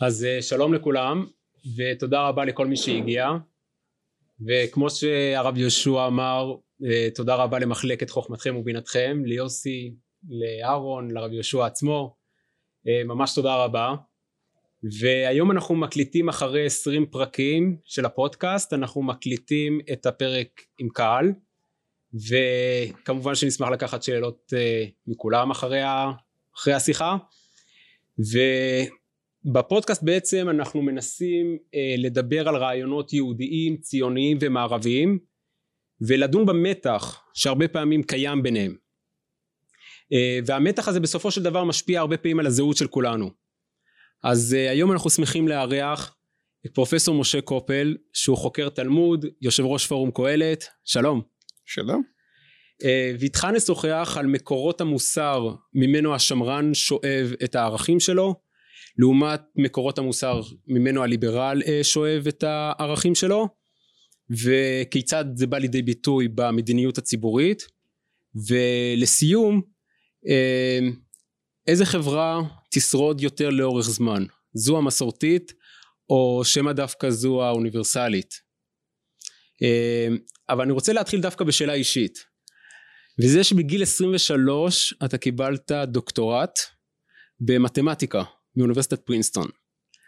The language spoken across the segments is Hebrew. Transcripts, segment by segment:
אז אה, שלום לכולם ותודה רבה לכל מי שהגיע. וכמו שהרב יהושע אמר אה, תודה רבה למחלקת חוכמתכם ובינתכם ליוסי לאהרון לרב יהושע עצמו. אה, ממש תודה רבה. והיום אנחנו מקליטים אחרי 20 פרקים של הפודקאסט אנחנו מקליטים את הפרק עם קהל. וכמובן שנשמח לקחת שאלות מכולם אחרי, השיחה ובפודקאסט בעצם אנחנו מנסים אה, לדבר על רעיונות יהודיים ציוניים ומערביים ולדון במתח שהרבה פעמים קיים ביניהם. אה, והמתח הזה בסופו של דבר משפיע הרבה פעמים על הזהות של כולנו. אז אה, היום אנחנו שמחים לארח את פרופסור משה קופל שהוא חוקר תלמוד יושב ראש פורום קהלת. שלום. שלום. אה, ואיתך נשוחח על מקורות המוסר ממנו השמרן שואב את הערכים שלו לעומת מקורות המוסר ממנו הליברל אה, שואב את הערכים שלו וכיצד זה בא לידי ביטוי במדיניות הציבורית. ולסיום אה, איזה חברה תשרוד יותר לאורך זמן? זו המסורתית או שמא דווקא זו האוניברסלית? אבל אני רוצה להתחיל דווקא בשאלה אישית. וזה שבגיל 23 אתה קיבלת דוקטורט במתמטיקה מאוניברסיטת פרינסטון.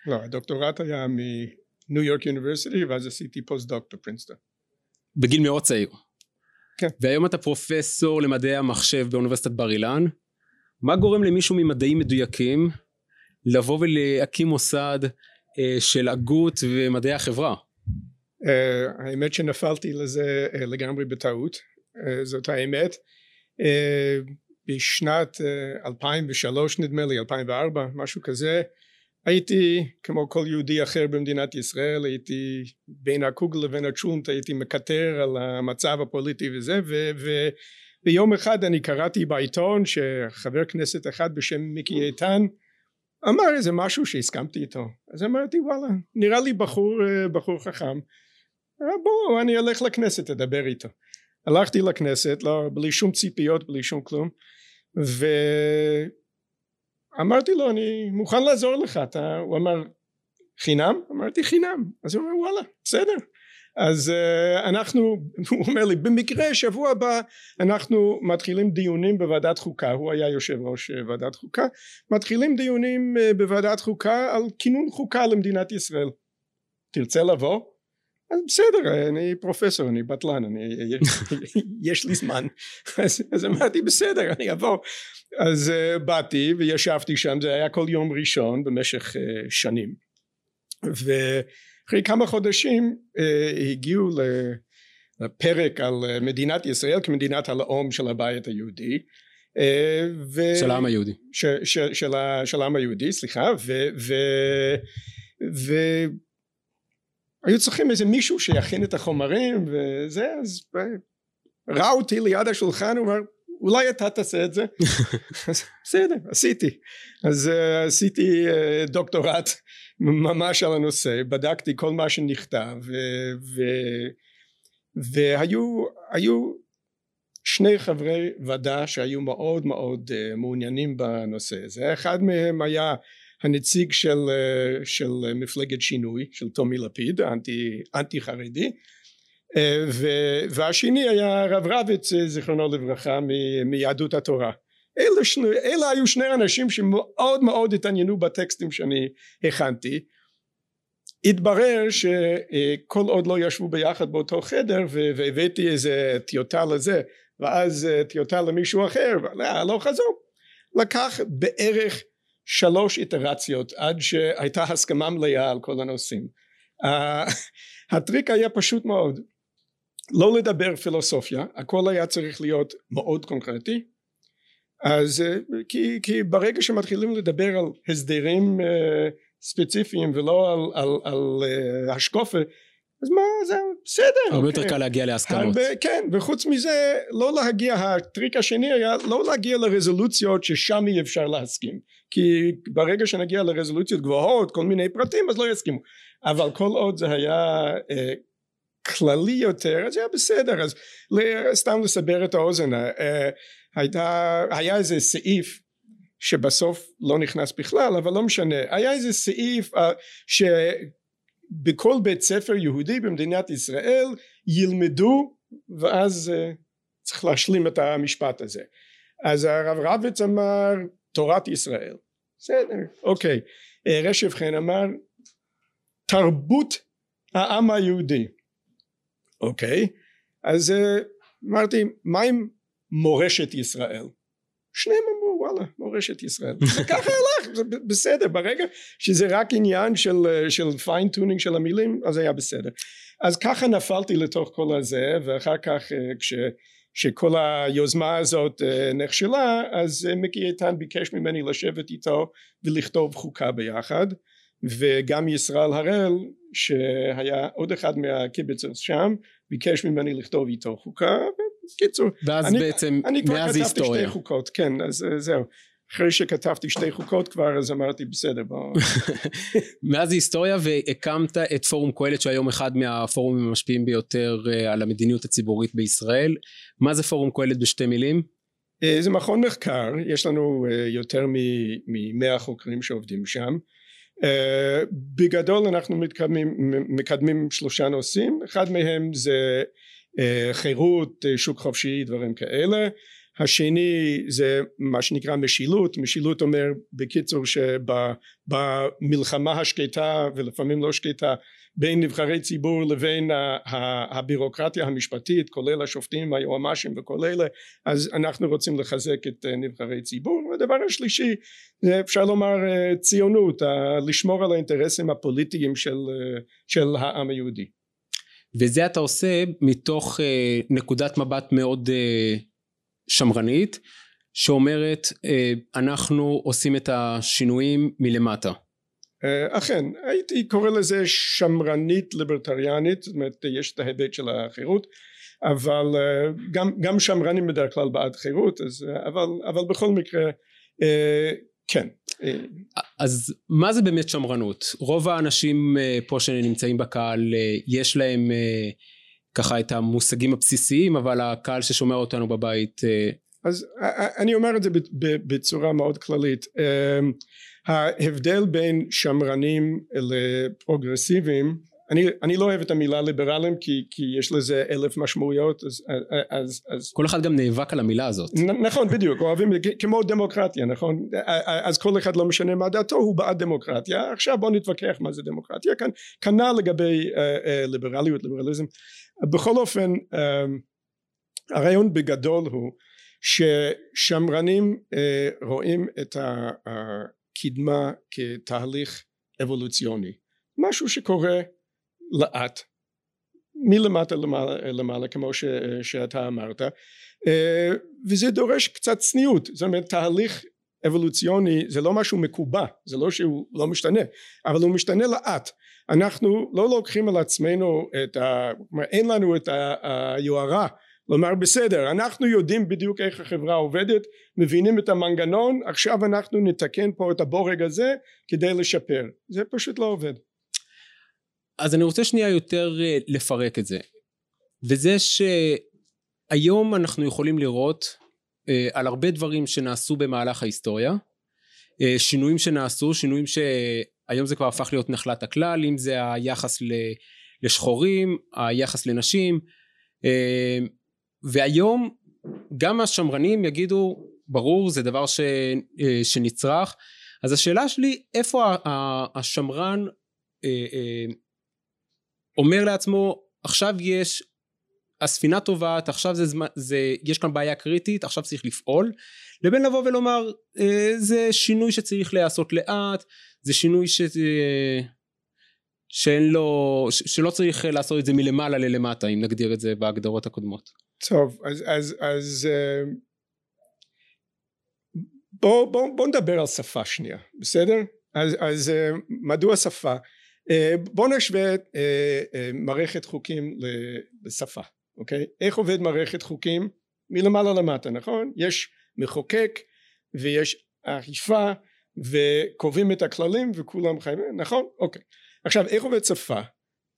לא, הדוקטורט היה מ New York University ואז עשיתי פוסט-דוק בפרינסטון. בגיל מאוד צעיר. כן. והיום אתה פרופסור למדעי המחשב באוניברסיטת בר אילן. מה גורם למישהו ממדעים מדויקים לבוא ולהקים מוסד אה, של הגות ומדעי החברה? Uh, האמת שנפלתי לזה uh, לגמרי בטעות אה, זאת האמת אה, בשנת 2003 אה, נדמה לי 2004 משהו כזה. הייתי כמו כל יהודי אחר במדינת ישראל הייתי בין הקוגל לבין הצ'ונט הייתי מקטר על המצב הפוליטי וזה ו, ו, ויום אחד אני קראתי בעיתון שחבר כנסת אחד בשם מיקי איתן אמר איזה משהו שהסכמתי איתו. אז אמרתי וואלה נראה לי בחור בחור חכם. בוא אני אלך לכנסת אדבר איתו. הלכתי לכנסת לא, בלי שום ציפיות בלי שום כלום ואמרתי לו אני מוכן לעזור לך. אתה, הוא אמר חינם? אמרתי חינם. אז הוא אומר וואלה בסדר. אז uh, אנחנו הוא אומר לי במקרה שבוע הבא אנחנו מתחילים דיונים בוועדת חוקה. הוא היה יושב ראש uh, ועדת חוקה. מתחילים דיונים uh, בוועדת חוקה על כינון חוקה למדינת ישראל. תרצה לבוא? אז בסדר אני פרופסור אני בטלן אני יש לי זמן. אז, אז אמרתי בסדר אני אבוא. אז uh, באתי וישבתי שם זה היה כל יום ראשון במשך uh, שנים. ואחרי כמה חודשים uh, הגיעו לפרק על מדינת ישראל כמדינת הלאום של הבית היהודי ו... של העם היהודי. ש, ש, של, של העם היהודי סליחה ו, ו, ו היו צריכים איזה מישהו שיכין את החומרים וזה אז ראה אותי ליד השולחן הוא אמר אולי אתה תעשה את זה. אז בסדר עשיתי. אז uh, עשיתי uh, דוקטורט ממש על הנושא בדקתי כל מה שנכתב ו, ו, והיו היו שני חברי ועדה שהיו מאוד מאוד uh, מעוניינים בנושא. הזה אחד מהם היה הנציג של, אה, של מפלגת שינוי של טומי לפיד אנטי, אנטי חרדי אה, והשני היה הרב רביץ אה, זיכרונו לברכה מ, מיהדות התורה. אלה, שני, אלה היו שני אנשים שמאוד מאוד התעניינו בטקסטים שאני הכנתי. התברר שכל עוד לא ישבו ביחד באותו חדר והבאתי איזה טיוטה לזה ואז טיוטה למישהו אחר לא חזור לקח בערך שלוש איטרציות עד שהייתה הסכמה מלאה על כל הנושאים. הטריק היה פשוט מאוד. לא לדבר פילוסופיה הכל היה צריך להיות מאוד קונקרטי. אז כי, כי ברגע שמתחילים לדבר על הסדרים uh, ספציפיים ולא על, על, על uh, השקופה אז מה זה בסדר הרבה יותר קל להגיע להסכמות. כן וחוץ מזה לא להגיע הטריק השני היה לא להגיע לרזולוציות ששם אי אפשר להסכים כי ברגע שנגיע לרזולוציות גבוהות כל מיני פרטים אז לא יסכימו. אבל כל עוד זה היה אה, כללי יותר אז היה בסדר. אז סתם לסבר את האוזן אה, הייתה היה איזה סעיף שבסוף לא נכנס בכלל אבל לא משנה. היה איזה סעיף uh, שבכל בית ספר יהודי במדינת ישראל ילמדו ואז uh, צריך להשלים את המשפט הזה. אז הרב רביץ אמר תורת ישראל. בסדר אוקיי. רשף חן אמר תרבות העם היהודי. אוקיי. אז אמרתי מה עם מורשת ישראל? שניהם אמרו וואלה מורשת ישראל. ככה הלך זה בסדר. ברגע שזה רק עניין של, של fine-tuning של המילים אז היה בסדר. אז ככה נפלתי לתוך כל הזה ואחר כך כש, שכל היוזמה הזאת נכשלה אז מיקי איתן ביקש ממני לשבת איתו ולכתוב חוקה ביחד וגם ישראל הראל שהיה עוד אחד מהקיבצות שם ביקש ממני לכתוב איתו חוקה קיצור ואז אני, בעצם אני כבר מאז כתבתי היסטוריה שתי חוקות כן אז אה, זהו אחרי שכתבתי שתי חוקות כבר אז אמרתי בסדר בוא. מאז היסטוריה והקמת את פורום קהלת שהיום אחד מהפורומים המשפיעים ביותר אה, על המדיניות הציבורית בישראל. מה זה פורום קהלת בשתי מילים? אה, זה מכון מחקר. יש לנו יותר ממאה חוקרים שעובדים שם. Uh, בגדול אנחנו מקדמים, מקדמים שלושה נושאים. אחד מהם זה uh, חירות שוק חופשי דברים כאלה השני זה מה שנקרא משילות. משילות אומר בקיצור שבמלחמה השקטה ולפעמים לא שקטה בין נבחרי ציבור לבין הבירוקרטיה המשפטית כולל השופטים היועמ"שים וכל אלה אז אנחנו רוצים לחזק את נבחרי ציבור. והדבר השלישי זה אפשר לומר ציונות לשמור על האינטרסים הפוליטיים של, של העם היהודי. וזה אתה עושה מתוך נקודת מבט מאוד שמרנית שאומרת אנחנו עושים את השינויים מלמטה אכן הייתי קורא לזה שמרנית ליברטריאנית זאת אומרת יש את ההיבט של החירות אבל גם, גם שמרנים בדרך כלל בעד חירות אז, אבל, אבל בכל מקרה כן. אז מה זה באמת שמרנות? רוב האנשים פה שנמצאים בקהל יש להם ככה את המושגים הבסיסיים אבל הקהל ששומע אותנו בבית אז אני אומר את זה בצורה מאוד כללית. ההבדל בין שמרנים לפרוגרסיביים אני, אני לא אוהב את המילה ליברלים כי, כי יש לזה אלף משמעויות אז, אז, אז כל אחד גם נאבק על המילה הזאת. נכון בדיוק אוהבים כמו דמוקרטיה נכון? אז כל אחד לא משנה מה דעתו הוא בעד דמוקרטיה. עכשיו בוא נתווכח מה זה דמוקרטיה. כנ"ל לגבי uh, uh, ליברליות ליברליזם בכל אופן uh, הרעיון בגדול הוא ששמרנים uh, רואים את ה... Uh, קדמה כתהליך אבולוציוני. משהו שקורה לאט מלמטה למעלה, למעלה כמו ש, שאתה אמרת. אה, וזה דורש קצת צניעות. זאת אומרת תהליך אבולוציוני זה לא משהו מקובע זה לא שהוא לא משתנה אבל הוא משתנה לאט אנחנו לא לוקחים על עצמנו את ה... אין לנו את היוהרה לומר בסדר אנחנו יודעים בדיוק איך החברה עובדת מבינים את המנגנון עכשיו אנחנו נתקן פה את הבורג הזה כדי לשפר. זה פשוט לא עובד. אז אני רוצה שנייה יותר אה, לפרק את זה. וזה שהיום אנחנו יכולים לראות אה, על הרבה דברים שנעשו במהלך ההיסטוריה אה, שינויים שנעשו שינויים שהיום זה כבר הפך להיות נחלת הכלל אם זה היחס לשחורים היחס לנשים והיום גם השמרנים יגידו ברור זה דבר ש, אה, שנצרך. אז השאלה שלי איפה השמרן אה, אה, אומר לעצמו עכשיו יש הספינה טובעת עכשיו זה זמן זה יש כאן בעיה קריטית עכשיו צריך לפעול לבין לבוא ולומר זה שינוי שצריך להיעשות לאט זה שינוי ש... שאין לו שלא צריך לעשות את זה מלמעלה ללמטה אם נגדיר את זה בהגדרות הקודמות. טוב אז אז אז בוא, בוא, בוא נדבר על שפה שנייה בסדר? אז, אז מדוע שפה? בוא נשווה מערכת חוקים לשפה אוקיי? איך עובד מערכת חוקים? מלמעלה למטה נכון? יש מחוקק ויש אכיפה וקובעים את הכללים וכולם חייבים נכון? אוקיי. עכשיו איך עובד שפה?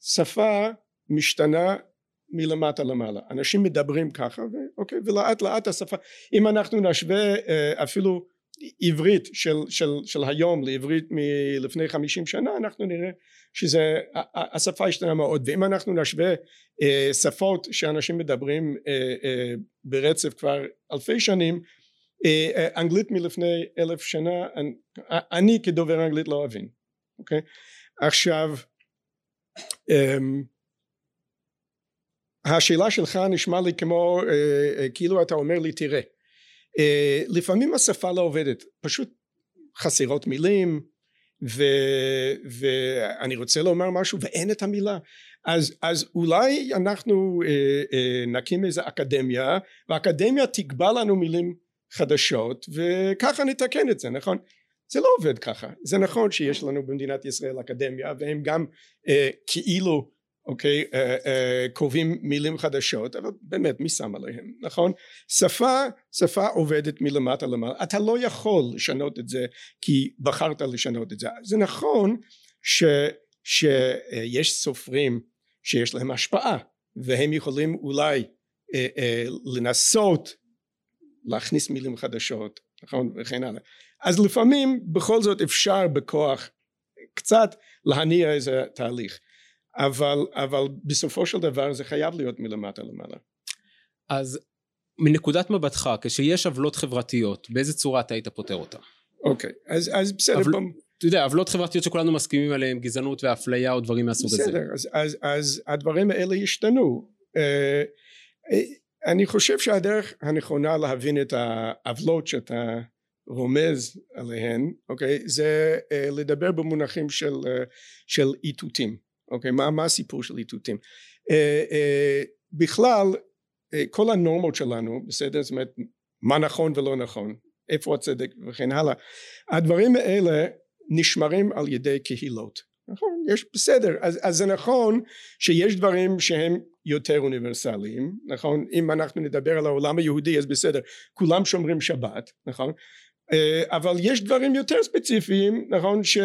שפה משתנה מלמטה למעלה. אנשים מדברים ככה ואוקיי ולאט לאט השפה אם אנחנו נשווה אפילו עברית של, של, של היום לעברית מלפני חמישים שנה אנחנו נראה שזה השפה השתנה מאוד. ואם אנחנו נשווה אה, שפות שאנשים מדברים אה, אה, ברצף כבר אלפי שנים אה, אה, אנגלית מלפני אלף שנה אני, אני כדובר אנגלית לא אבין אוקיי? עכשיו אה, השאלה שלך נשמע לי כמו אה, אה, כאילו אתה אומר לי תראה אה, לפעמים השפה לא עובדת פשוט חסרות מילים ו, ואני רוצה לומר משהו ואין את המילה. אז, אז אולי אנחנו אה, אה, נקים איזה אקדמיה והאקדמיה תקבע לנו מילים חדשות וככה נתקן את זה נכון? זה לא עובד ככה. זה נכון שיש לנו במדינת ישראל אקדמיה והם גם אה, כאילו אוקיי? אה, אה, קובעים מילים חדשות אבל באמת מי שם עליהם נכון? שפה שפה עובדת מלמטה למעלה. אתה לא יכול לשנות את זה כי בחרת לשנות את זה. זה נכון ש, שיש סופרים שיש להם השפעה והם יכולים אולי אה, אה, לנסות להכניס מילים חדשות נכון? וכן הלאה. אז לפעמים בכל זאת אפשר בכוח קצת להניע איזה תהליך אבל, אבל בסופו של דבר זה חייב להיות מלמטה למעלה. אז מנקודת מבטך כשיש עוולות חברתיות באיזה צורה אתה היית פותר אותה? אוקיי אז, אז בסדר עוול, פעם... אתה יודע עוולות חברתיות שכולנו מסכימים עליהן גזענות ואפליה או דברים מהסוג בסדר, הזה. בסדר אז, אז, אז הדברים האלה השתנו אה, אה, אני חושב שהדרך הנכונה להבין את העוולות שאתה רומז עליהן אוקיי זה אה, לדבר במונחים של, של איתותים אוקיי? מה, מה הסיפור של איתותים? אה, אה, בכלל אה, כל הנורמות שלנו בסדר? זאת אומרת מה נכון ולא נכון איפה הצדק וכן הלאה הדברים האלה נשמרים על ידי קהילות. נכון? יש בסדר. אז, אז זה נכון שיש דברים שהם יותר אוניברסליים נכון? אם אנחנו נדבר על העולם היהודי אז בסדר. כולם שומרים שבת נכון אבל יש דברים יותר ספציפיים נכון? ש,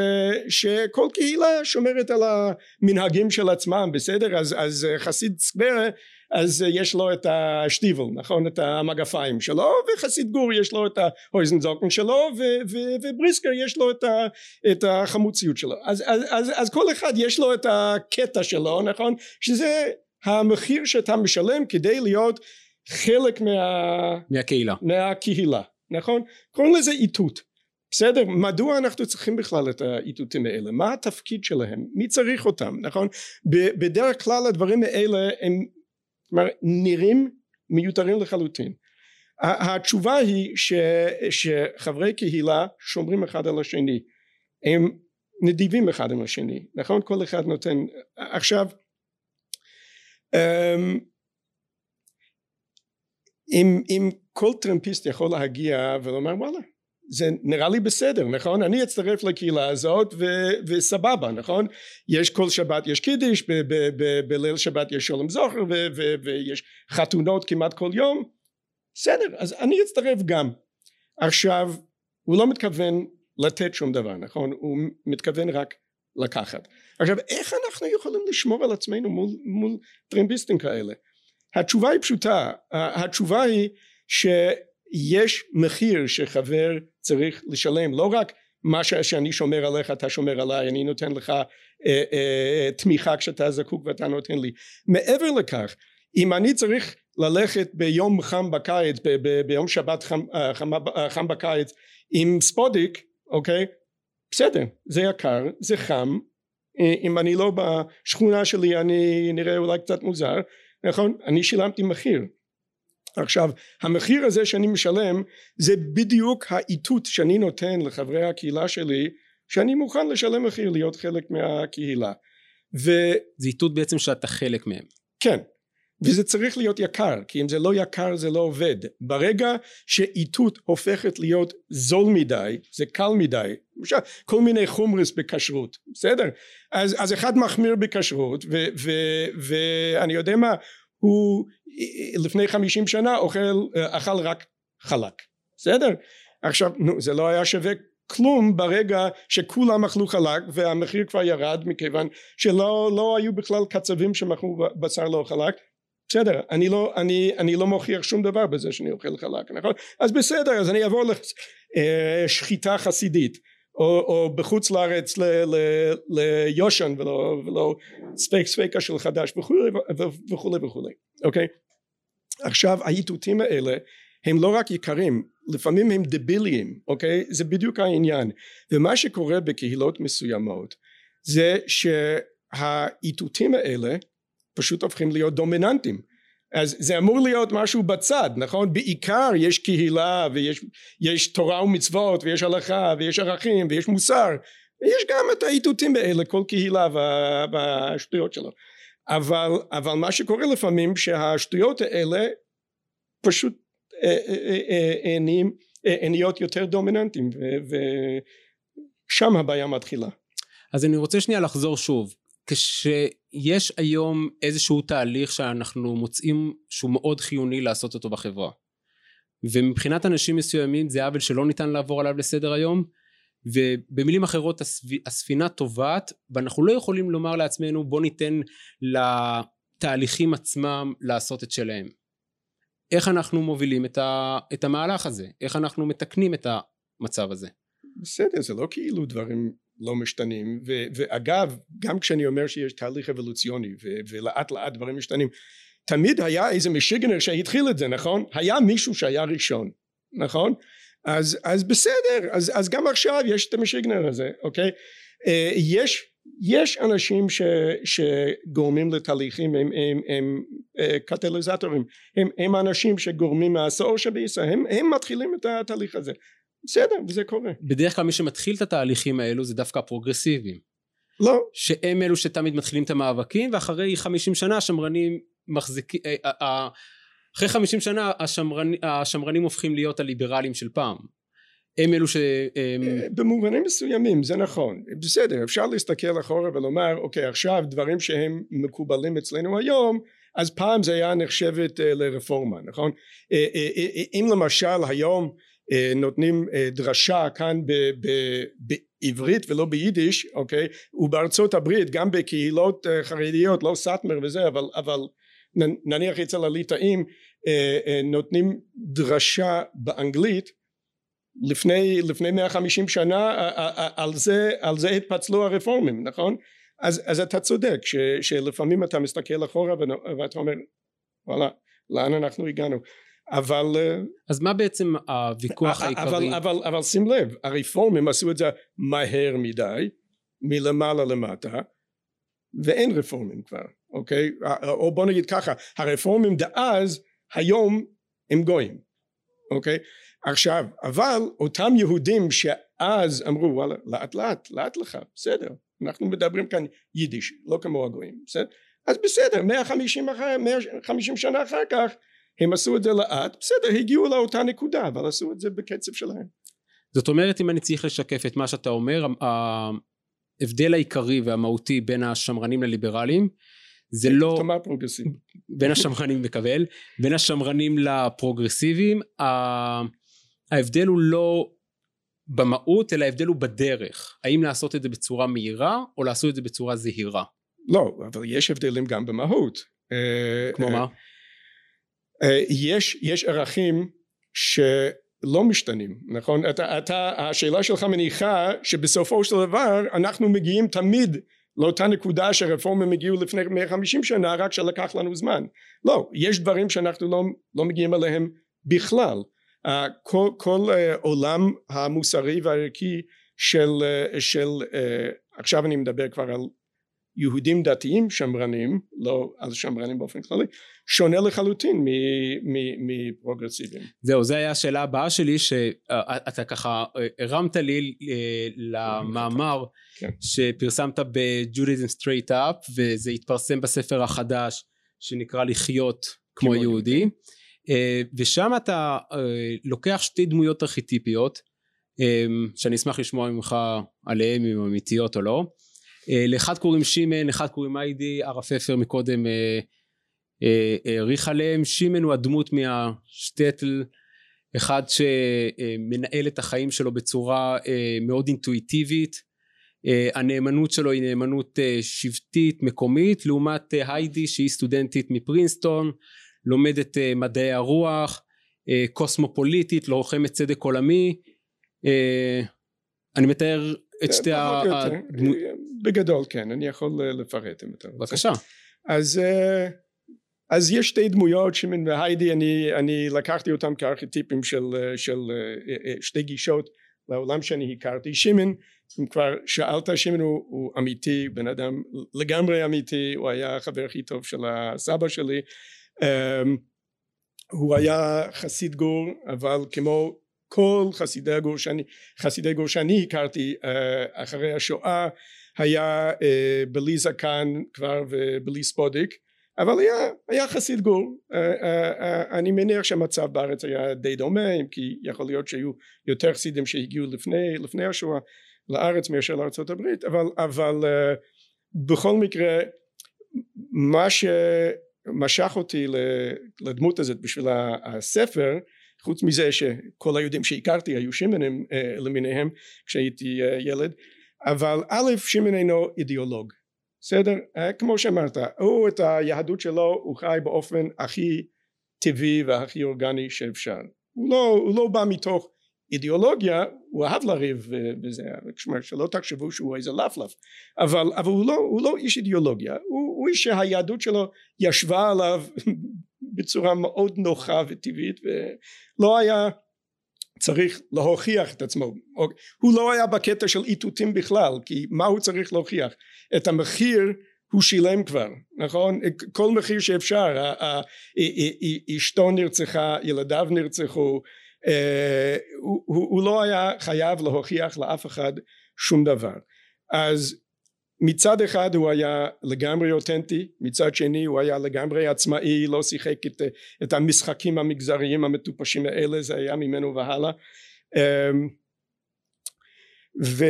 שכל קהילה שומרת על המנהגים של עצמם בסדר? אז, אז חסיד סקברה אז יש לו את השטיבל נכון? את המגפיים שלו וחסיד גור יש לו את ההויזנזוקן שלו ו, ו, ובריסקר יש לו את, ה, את החמוציות שלו. אז, אז, אז, אז כל אחד יש לו את הקטע שלו נכון? שזה המחיר שאתה משלם כדי להיות חלק מה... מהקהילה. מהקהילה נכון? קוראים לזה איתות. בסדר? מדוע אנחנו צריכים בכלל את האיתותים האלה? מה התפקיד שלהם? מי צריך אותם? נכון? בדרך כלל הדברים האלה הם נראים מיותרים לחלוטין. התשובה היא ש, שחברי קהילה שומרים אחד על השני. הם נדיבים אחד עם השני. נכון? כל אחד נותן עכשיו אמ, אם, אם כל טרמפיסט יכול להגיע ולומר וואלה זה נראה לי בסדר נכון? אני אצטרף לקהילה הזאת ו- וסבבה נכון? יש כל שבת יש קידיש בליל שבת יש שלום זוכר ו- ו- ויש חתונות כמעט כל יום. בסדר אז אני אצטרף גם. עכשיו הוא לא מתכוון לתת שום דבר נכון? הוא מתכוון רק לקחת. עכשיו איך אנחנו יכולים לשמור על עצמנו מול, מול טרמפיסטים כאלה? התשובה היא פשוטה. התשובה היא שיש מחיר שחבר צריך לשלם. לא רק מה שאני שומר עליך אתה שומר עליי אני נותן לך אה, אה, תמיכה כשאתה זקוק ואתה נותן לי. מעבר לכך אם אני צריך ללכת ביום חם בקיץ ב, ב, ביום שבת חם, אה, חם, אה, חם בקיץ עם ספודיק אוקיי? בסדר זה יקר זה חם. אה, אם אני לא בשכונה שלי אני נראה אולי קצת מוזר נכון? אני שילמתי מחיר עכשיו המחיר הזה שאני משלם זה בדיוק האיתות שאני נותן לחברי הקהילה שלי שאני מוכן לשלם מחיר להיות חלק מהקהילה. ו... זה איתות בעצם שאתה חלק מהם. כן. וזה צריך להיות יקר כי אם זה לא יקר זה לא עובד. ברגע שאיתות הופכת להיות זול מדי זה קל מדי למשל כל מיני חומרס בכשרות בסדר? אז, אז אחד מחמיר בכשרות ואני יודע מה הוא לפני חמישים שנה אוכל אכל רק חלק. בסדר? עכשיו נו זה לא היה שווה כלום ברגע שכולם אכלו חלק והמחיר כבר ירד מכיוון שלא לא היו בכלל קצבים שמכרו בשר לא חלק. בסדר אני לא אני אני לא מוכיח שום דבר בזה שאני אוכל חלק נכון? אז בסדר אז אני אעבור לשחיטה חסידית או, או בחוץ לארץ ליושן ולא, ולא ספק ספקה של חדש וכולי וכולי וכולי אוקיי? עכשיו האיתותים האלה הם לא רק יקרים לפעמים הם דביליים אוקיי? זה בדיוק העניין. ומה שקורה בקהילות מסוימות זה שהאיתותים האלה פשוט הופכים להיות דומיננטיים אז זה אמור להיות משהו בצד נכון? בעיקר יש קהילה ויש יש תורה ומצוות ויש הלכה ויש ערכים ויש מוסר. ויש גם את האיתותים האלה כל קהילה והשטויות שלו אבל אבל מה שקורה לפעמים שהשטויות האלה פשוט נהיות יותר דומיננטיים ושם הבעיה מתחילה. אז אני רוצה שנייה לחזור שוב כשיש היום איזשהו תהליך שאנחנו מוצאים שהוא מאוד חיוני לעשות אותו בחברה ומבחינת אנשים מסוימים זה עוול שלא ניתן לעבור עליו לסדר היום ובמילים אחרות הספינה טובעת ואנחנו לא יכולים לומר לעצמנו בוא ניתן לתהליכים עצמם לעשות את שלהם איך אנחנו מובילים את, ה, את המהלך הזה? איך אנחנו מתקנים את המצב הזה? בסדר זה לא כאילו דברים לא משתנים. ו, ואגב גם כשאני אומר שיש תהליך אבולוציוני ו, ולאט לאט דברים משתנים תמיד היה איזה משיגנר שהתחיל את זה נכון? היה מישהו שהיה ראשון נכון? אז אז בסדר אז אז גם עכשיו יש את המשיגנר הזה אוקיי? אה, יש יש אנשים ש, שגורמים לתהליכים הם, הם, הם אה, קטליזטורים. הם, הם אנשים שגורמים מהעשור שבישראל הם, הם מתחילים את התהליך הזה בסדר וזה קורה. בדרך כלל מי שמתחיל את התהליכים האלו זה דווקא הפרוגרסיביים לא. שהם אלו שתמיד מתחילים את המאבקים ואחרי חמישים שנה השמרנים מחזיקים אה, אחרי חמישים שנה השמרני, השמרנים הופכים להיות הליברלים של פעם. הם אלו ש... אה, במובנים מסוימים זה נכון. בסדר אפשר להסתכל אחורה ולומר אוקיי עכשיו דברים שהם מקובלים אצלנו היום אז פעם זה היה נחשבת אה, לרפורמה נכון? אם למשל היום נותנים דרשה כאן בעברית ולא ביידיש אוקיי? ובארצות הברית גם בקהילות חרדיות לא סאטמר וזה אבל אבל נניח אצל הליטאים נותנים דרשה באנגלית לפני לפני 150 שנה על זה על זה התפצלו הרפורמים נכון? אז אז אתה צודק ש, שלפעמים אתה מסתכל אחורה ואתה אומר וואלה לאן אנחנו הגענו אבל אז מה בעצם הוויכוח העיקרי אבל, אבל, אבל שים לב הרפורמים עשו את זה מהר מדי מלמעלה למטה ואין רפורמים כבר אוקיי? או בוא נגיד ככה הרפורמים דאז היום הם גויים אוקיי? עכשיו אבל אותם יהודים שאז אמרו וואלה לאט לאט לאט לך בסדר אנחנו מדברים כאן יידיש לא כמו הגויים בסדר? אז בסדר 150, אחר, 150 שנה אחר כך הם עשו את זה לאט בסדר הגיעו לאותה נקודה אבל עשו את זה בקצב שלהם. זאת אומרת אם אני צריך לשקף את מה שאתה אומר ההבדל העיקרי והמהותי בין השמרנים לליברלים זה לא תאמר פרוגרסיבי בין השמרנים מקבל. בין השמרנים לפרוגרסיביים ההבדל הוא לא במהות אלא ההבדל הוא בדרך. האם לעשות את זה בצורה מהירה או לעשות את זה בצורה זהירה? לא אבל יש הבדלים גם במהות. כמו אה, מה? אה, יש יש ערכים שלא משתנים נכון? אתה, אתה השאלה שלך מניחה שבסופו של דבר אנחנו מגיעים תמיד לאותה נקודה שהרפורמים הגיעו לפני 150 שנה רק שלקח לנו זמן. לא יש דברים שאנחנו לא, לא מגיעים אליהם בכלל. uh, כל, כל uh, עולם המוסרי והערכי של, של עכשיו אני מדבר כבר על יהודים דתיים שמרנים לא על שמרנים באופן כללי שונה לחלוטין מפרוגרסיביים זהו זה היה השאלה הבאה שלי שאתה ככה הרמת לי למאמר כן. שפרסמת ב Judaism Straight Up וזה התפרסם בספר החדש שנקרא לחיות כמו יהודי ושם אתה לוקח שתי דמויות ארכיטיפיות שאני אשמח לשמוע ממך עליהן אם הן אמיתיות או לא. אה, לאחד קוראים שימן, אחד קוראים איידי, הרב אפר מקודם העריך אה, אה, עליהם, שימן הוא הדמות מהשטטל, אחד שמנהל את החיים שלו בצורה מאוד אינטואיטיבית, הנאמנות שלו היא נאמנות שבטית מקומית לעומת היידי שהיא סטודנטית מפרינסטון לומדת מדעי הרוח קוסמופוליטית לוחמת צדק עולמי. אני מתאר את שתי הדמות בגדול כן אני יכול לפרט אם אתה רוצה. בבקשה. אז אז יש שתי דמויות שמן והיידי אני, אני לקחתי אותם כארכיטיפים של, של שתי גישות לעולם שאני הכרתי. שמן אם כבר שאלת שמן הוא, הוא אמיתי בן אדם לגמרי אמיתי הוא היה החבר הכי טוב של הסבא שלי. um, הוא היה חסיד גור אבל כמו כל חסידי הגור שאני חסידי גור שאני הכרתי uh, אחרי השואה היה uh, בלי זקן כבר ובלי ספודיק אבל היה, היה חסיד גור uh, אני מניח שהמצב בארץ היה די דומה אם כי יכול להיות שהיו יותר חסידים שהגיעו לפני, לפני השואה לארץ מאשר לארצות הברית אבל, אבל בכל מקרה מה שמשך אותי לדמות הזאת בשביל הספר חוץ מזה שכל היהודים שהכרתי היו שמנים uh, למיניהם כשהייתי uh, ילד אבל א' שמן אינו אידיאולוג בסדר? אה, כמו שאמרת הוא את היהדות שלו הוא חי באופן הכי טבעי והכי אורגני שאפשר הוא לא, הוא לא בא מתוך אידיאולוגיה הוא אהב לריב וזה כלומר שלא תחשבו שהוא איזה לפלף אבל, אבל הוא, לא, הוא לא איש אידיאולוגיה הוא, הוא איש שהיהדות שלו ישבה עליו בצורה מאוד נוחה וטבעית ולא היה צריך להוכיח את עצמו הוא לא היה בקטע של איתותים בכלל כי מה הוא צריך להוכיח? את המחיר הוא שילם כבר נכון? כל מחיר שאפשר אשתו נרצחה ילדיו נרצחו אה, הוא, הוא, הוא לא היה חייב להוכיח לאף אחד שום דבר. אז מצד אחד הוא היה לגמרי אותנטי מצד שני הוא היה לגמרי עצמאי לא שיחק את, את המשחקים המגזריים המטופשים האלה זה היה ממנו והלאה. אמ, ו...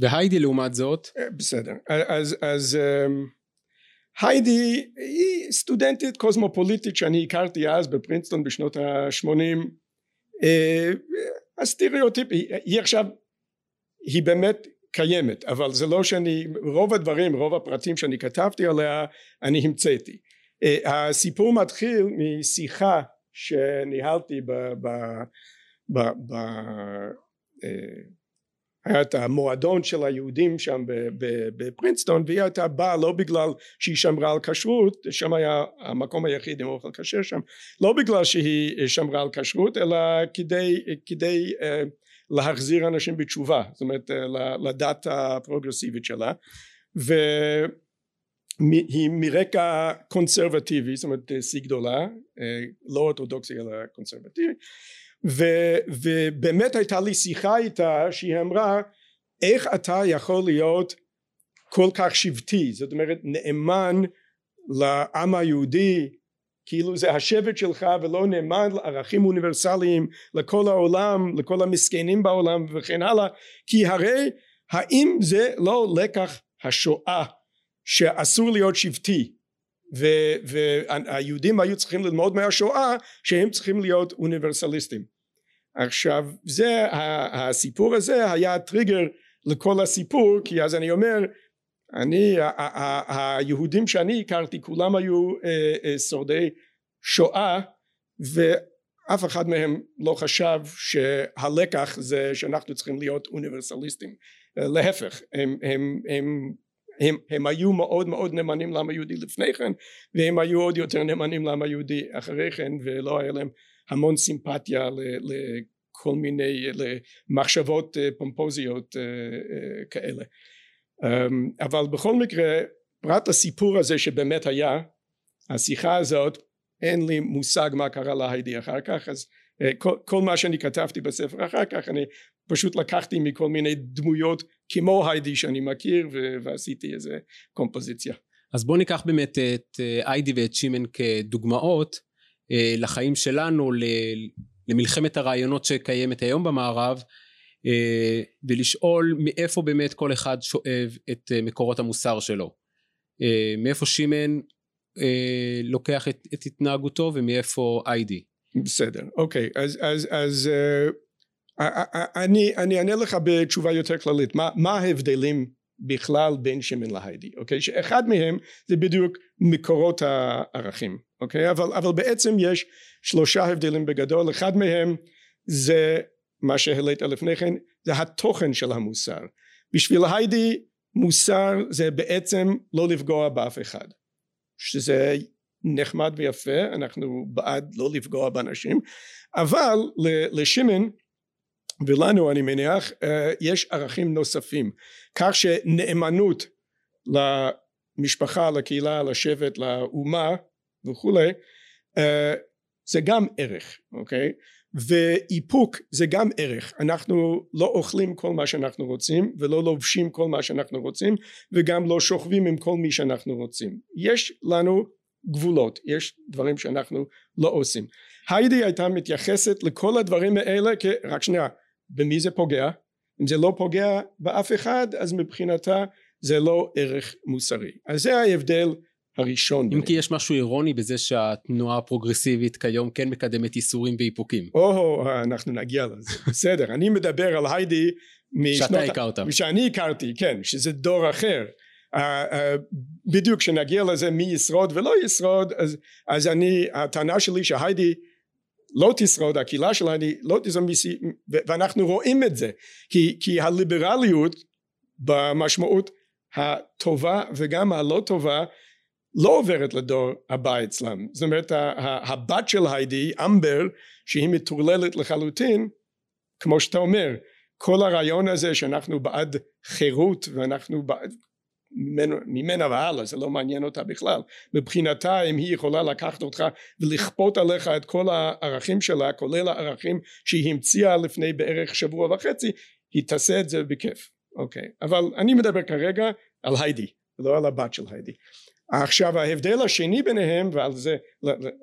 והיידי לעומת זאת? אה, בסדר. אז, אז היידי היא סטודנטית קוסמופוליטית שאני הכרתי אז בפרינסטון בשנות ה-80 אה, הסטריאוטיפ היא עכשיו היא באמת קיימת אבל זה לא שאני רוב הדברים רוב הפרטים שאני כתבתי עליה אני המצאתי. אה, הסיפור מתחיל משיחה שניהלתי ב... ב, ב, ב אה, היה את המועדון של היהודים שם בפרינסטון והיא הייתה באה לא בגלל שהיא שמרה על כשרות שם היה המקום היחיד עם אוכל כשר שם לא בגלל שהיא שמרה על כשרות אלא כדי, כדי uh, להחזיר אנשים בתשובה זאת אומרת אה, לדת הפרוגרסיבית שלה. והיא מרקע קונסרבטיבי זאת אומרת שיא גדולה אה, לא אורתודוקסי אלא קונסרבטיבי ובאמת הייתה לי שיחה איתה שהיא אמרה איך אתה יכול להיות כל כך שבטי? זאת אומרת נאמן לעם היהודי כאילו זה השבט שלך ולא נאמן לערכים אוניברסליים לכל העולם לכל המסכנים בעולם וכן הלאה כי הרי האם זה לא לקח השואה שאסור להיות שבטי? והיהודים היו צריכים ללמוד מהשואה שהם צריכים להיות אוניברסליסטים עכשיו זה הסיפור הזה היה טריגר לכל הסיפור כי אז אני אומר אני היהודים שאני הכרתי כולם היו אה, אה, שורדי שואה ואף אחד מהם לא חשב שהלקח זה שאנחנו צריכים להיות אוניברסליסטים. להפך הם, הם, הם, הם, הם היו מאוד מאוד נאמנים לעם היהודי לפני כן והם היו עוד יותר נאמנים לעם היהודי אחרי כן ולא היה להם המון סימפתיה לכל מיני למחשבות אה, פומפוזיות כאלה. אמ, אבל בכל מקרה פרט הסיפור הזה שבאמת היה השיחה הזאת אין לי מושג מה קרה להיידי אחר כך אז אה, כל, כל מה שאני כתבתי בספר אחר כך אני פשוט לקחתי מכל מיני דמויות כמו היידי שאני מכיר ועשיתי איזה קומפוזיציה. אז בוא ניקח באמת את אה, היידי ואת שימן כדוגמאות. אה, לחיים שלנו למלחמת הרעיונות שקיימת היום במערב אה, ולשאול מאיפה באמת כל אחד שואב את אה, מקורות המוסר שלו. אה, מאיפה שימן לוקח את, את התנהגותו ומאיפה איידי בסדר אוקיי אז אז אז אני, אני אענה לך בתשובה יותר כללית. מה, מה ההבדלים בכלל בין שמן להיידי אוקיי? שאחד מהם זה בדיוק מקורות הערכים אוקיי? אבל, אבל בעצם יש שלושה הבדלים בגדול. אחד מהם זה מה שהעלית לפני כן זה התוכן של המוסר. בשביל היידי מוסר זה בעצם לא לפגוע באף אחד שזה נחמד ויפה אנחנו בעד לא לפגוע באנשים אבל לשמן ולנו אני מניח אה, יש ערכים נוספים. כך שנאמנות למשפחה לקהילה לשבט לאומה וכולי אה, זה גם ערך אוקיי? ואיפוק זה גם ערך. אנחנו לא אוכלים כל מה שאנחנו רוצים ולא לובשים כל מה שאנחנו רוצים וגם לא שוכבים עם כל מי שאנחנו רוצים. יש לנו גבולות יש דברים שאנחנו לא עושים. היידי הייתה מתייחסת לכל הדברים האלה כ... רק שנייה במי זה פוגע אם זה לא פוגע באף אחד אז מבחינתה זה לא ערך מוסרי אז זה ההבדל הראשון. אם כי יש משהו אירוני בזה שהתנועה הפרוגרסיבית כיום כן מקדמת איסורים ואיפוקים. או אנחנו נגיע לזה בסדר אני מדבר על היידי שאתה הכרת. שאני הכרתי כן שזה דור אחר Uh, uh, בדיוק כשנגיע לזה מי ישרוד ולא ישרוד אז, אז אני הטענה שלי שהיידי לא תשרוד הקהילה שלנו לא תשרוד ואנחנו רואים את זה. כי, כי הליברליות במשמעות הטובה וגם הלא טובה לא עוברת לדור הבא אצלם. זאת אומרת הבת של היידי אמבר שהיא מטורללת לחלוטין כמו שאתה אומר כל הרעיון הזה שאנחנו בעד חירות ואנחנו בעד ממנה והלאה זה לא מעניין אותה בכלל. מבחינתה אם היא יכולה לקחת אותך ולכפות עליך את כל הערכים שלה כולל הערכים שהיא המציאה לפני בערך שבוע וחצי היא תעשה את זה בכיף. אוקיי. אבל אני מדבר כרגע על היידי לא על הבת של היידי. עכשיו ההבדל השני ביניהם ועל זה,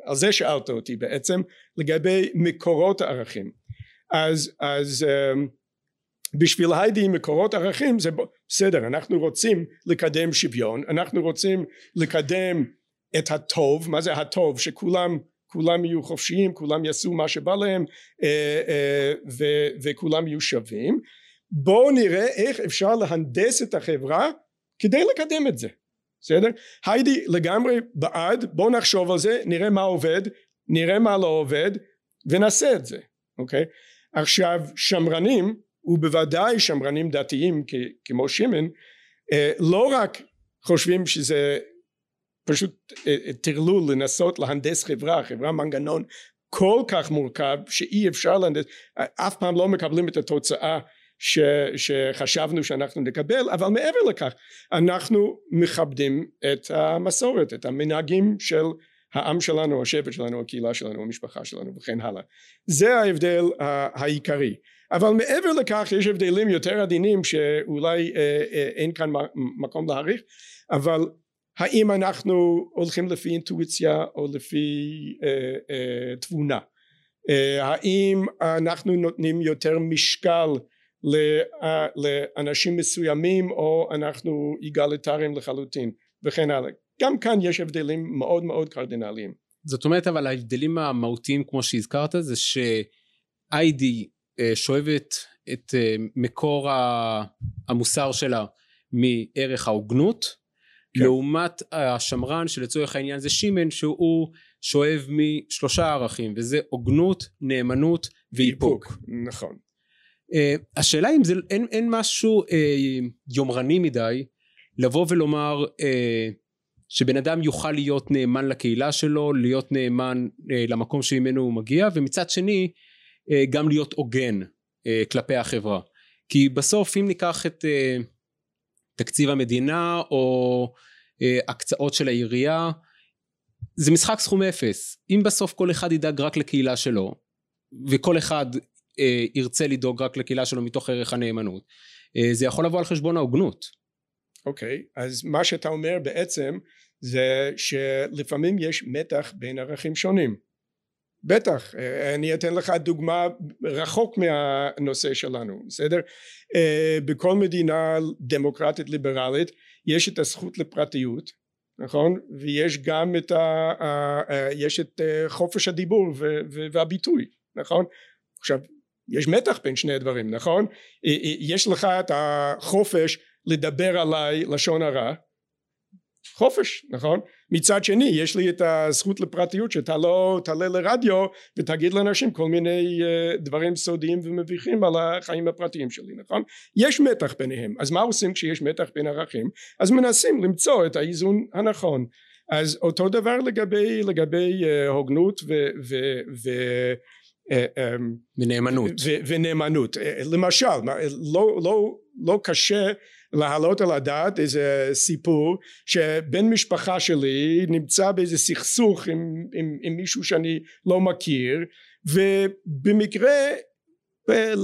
על זה שאלת אותי בעצם לגבי מקורות הערכים. אז, אז um, בשביל היידי מקורות ערכים זה בסדר אנחנו רוצים לקדם שוויון אנחנו רוצים לקדם את הטוב מה זה הטוב? שכולם כולם יהיו חופשיים כולם יעשו מה שבא להם אה, אה, ו, וכולם יהיו שווים. בואו נראה איך אפשר להנדס את החברה כדי לקדם את זה בסדר? היידי לגמרי בעד בואו נחשוב על זה נראה מה עובד נראה מה לא עובד ונעשה את זה אוקיי? עכשיו שמרנים ובוודאי שמרנים דתיים כמו שמן אה, לא רק חושבים שזה פשוט אה, אה, טרלול לנסות להנדס חברה חברה מנגנון כל כך מורכב שאי אפשר להנדס אף פעם לא מקבלים את התוצאה ש, שחשבנו שאנחנו נקבל אבל מעבר לכך אנחנו מכבדים את המסורת את המנהגים של העם שלנו השבט שלנו הקהילה שלנו המשפחה שלנו וכן הלאה. זה ההבדל העיקרי אבל מעבר לכך יש הבדלים יותר עדינים שאולי אה, אה, אין כאן מקום להעריך אבל האם אנחנו הולכים לפי אינטואיציה או לפי אה, תבונה? האם אנחנו נותנים יותר משקל לאנשים מסוימים או אנחנו איגליטריים לחלוטין? וכן הלאה. גם כאן יש הבדלים מאוד מאוד קרדינליים. זאת אומרת אבל ההבדלים המהותיים כמו שהזכרת זה ש-ID שואבת את אה, מקור המוסר שלה מערך ההוגנות. כן. לעומת השמרן שלצורך העניין זה שימן שהוא שואב משלושה ערכים וזה הוגנות נאמנות ואיפוק. נכון. uh, השאלה אם זה אין, אין משהו uh, יומרני מדי לבוא ולומר uh, שבן אדם יוכל להיות נאמן לקהילה שלו להיות נאמן uh, למקום שממנו הוא מגיע ומצד שני uh, גם להיות הוגן uh, כלפי החברה. כי בסוף אם ניקח את uh, תקציב המדינה או הקצאות של העירייה זה משחק סכום אפס. אם בסוף כל אחד ידאג רק לקהילה שלו וכל אחד אה, ירצה לדאוג רק לקהילה שלו מתוך ערך הנאמנות אה, זה יכול לבוא על חשבון ההוגנות. אוקיי okay, אז מה שאתה אומר בעצם זה שלפעמים יש מתח בין ערכים שונים בטח אה, אני אתן לך דוגמה רחוק מהנושא שלנו בסדר? אה, בכל מדינה דמוקרטית ליברלית יש את הזכות לפרטיות נכון? ויש גם את ה... יש את חופש הדיבור והביטוי נכון? עכשיו יש מתח בין שני הדברים נכון? יש לך את החופש לדבר עליי לשון הרע חופש נכון? מצד שני יש לי את הזכות לפרטיות שאתה לא תעלה לרדיו ותגיד לאנשים כל מיני uh, דברים סודיים ומביכים על החיים הפרטיים שלי נכון? יש מתח ביניהם. אז מה עושים כשיש מתח בין ערכים? אז מנסים למצוא את האיזון הנכון. אז אותו דבר לגבי לגבי uh, הוגנות ו, ו, ו ונאמנות. ונאמנות. למשל לא, לא, לא קשה להעלות על הדעת איזה סיפור שבן משפחה שלי נמצא באיזה סכסוך עם, עם, עם מישהו שאני לא מכיר ובמקרה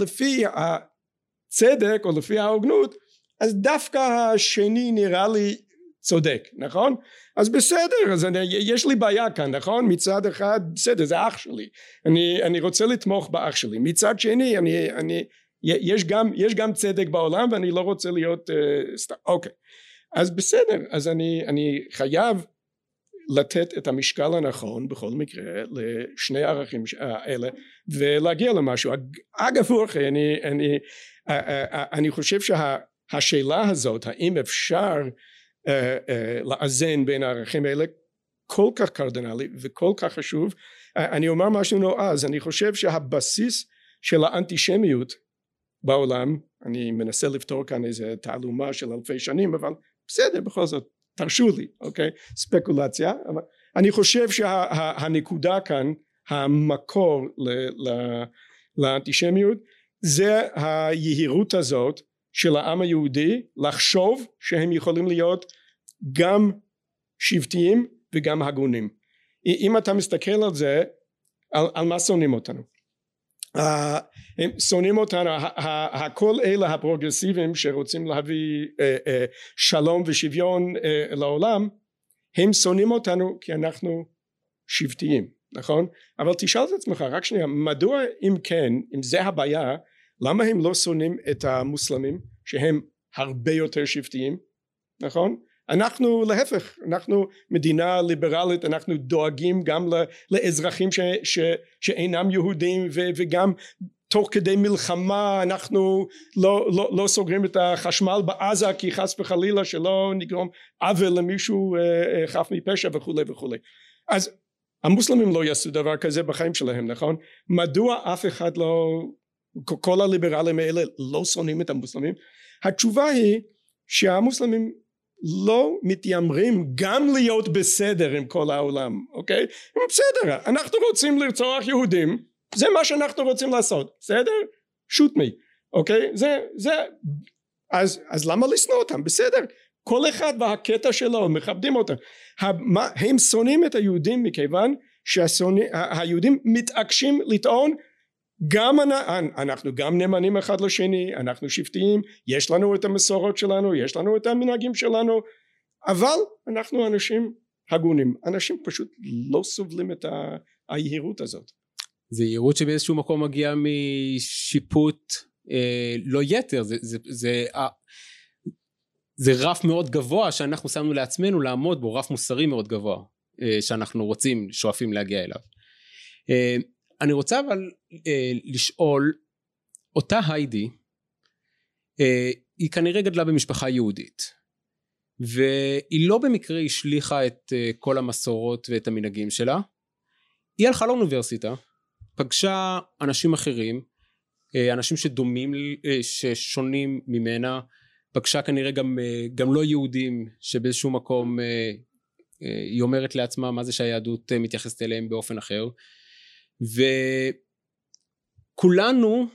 לפי הצדק או לפי ההוגנות אז דווקא השני נראה לי צודק נכון? אז בסדר אז אני, יש לי בעיה כאן נכון? מצד אחד בסדר זה אח שלי. אני, אני רוצה לתמוך באח שלי. מצד שני אני, אני יש גם, יש גם צדק בעולם ואני לא רוצה להיות uh, סתם אוקיי. אז בסדר אז אני, אני חייב לתת את המשקל הנכון בכל מקרה לשני הערכים האלה ולהגיע למשהו. אגב אורכי אני, אני, אני חושב שהשאלה הזאת האם אפשר uh, uh, לאזן בין הערכים האלה כל כך קרדינלי וכל כך חשוב אני אומר משהו נועז אני חושב שהבסיס של האנטישמיות בעולם אני מנסה לפתור כאן איזה תעלומה של אלפי שנים אבל בסדר בכל זאת תרשו לי אוקיי? ספקולציה אבל אני חושב שהנקודה שה, כאן המקור ל, ל, לאנטישמיות זה היהירות הזאת של העם היהודי לחשוב שהם יכולים להיות גם שבטיים וגם הגונים. אם אתה מסתכל על זה על, על מה שונאים אותנו הם שונאים אותנו. הכל אלה הפרוגרסיביים שרוצים להביא אה, אה, שלום ושוויון אה, לעולם הם שונאים אותנו כי אנחנו שבטיים נכון? אבל תשאל את עצמך רק שנייה מדוע אם כן אם זה הבעיה למה הם לא שונאים את המוסלמים שהם הרבה יותר שבטיים נכון אנחנו להפך אנחנו מדינה ליברלית אנחנו דואגים גם לאזרחים ש, ש, שאינם יהודים ו, וגם תוך כדי מלחמה אנחנו לא, לא, לא סוגרים את החשמל בעזה כי חס וחלילה שלא נגרום עוול למישהו אה, אה, חף מפשע וכולי וכולי. אז המוסלמים לא יעשו דבר כזה בחיים שלהם נכון? מדוע אף אחד לא כל הליברלים האלה לא שונאים את המוסלמים? התשובה היא שהמוסלמים לא מתיימרים גם להיות בסדר עם כל העולם אוקיי? בסדר אנחנו רוצים לרצוח יהודים זה מה שאנחנו רוצים לעשות בסדר? Shoot me אוקיי? זה זה אז אז למה לשנוא אותם? בסדר כל אחד והקטע שלו מכבדים אותם הם שונאים את היהודים מכיוון שהיהודים מתעקשים לטעון גם אנחנו גם נאמנים אחד לשני אנחנו שבטיים יש לנו את המסורות שלנו יש לנו את המנהגים שלנו אבל אנחנו אנשים הגונים אנשים פשוט לא סובלים את היהירות הזאת. זה יהירות שבאיזשהו מקום מגיעה משיפוט אה, לא יתר זה, זה, זה, אה, זה רף מאוד גבוה שאנחנו שמנו לעצמנו לעמוד בו רף מוסרי מאוד גבוה אה, שאנחנו רוצים שואפים להגיע אליו. אה, אני רוצה אבל אה, לשאול אותה היידי אה, היא כנראה גדלה במשפחה יהודית והיא לא במקרה השליכה את אה, כל המסורות ואת המנהגים שלה. היא הלכה לאוניברסיטה פגשה אנשים אחרים אה, אנשים שדומים אה, ששונים ממנה פגשה כנראה גם, אה, גם לא יהודים שבאיזשהו מקום היא אומרת לעצמה מה זה שהיהדות מתייחסת אליהם באופן אחר וכולנו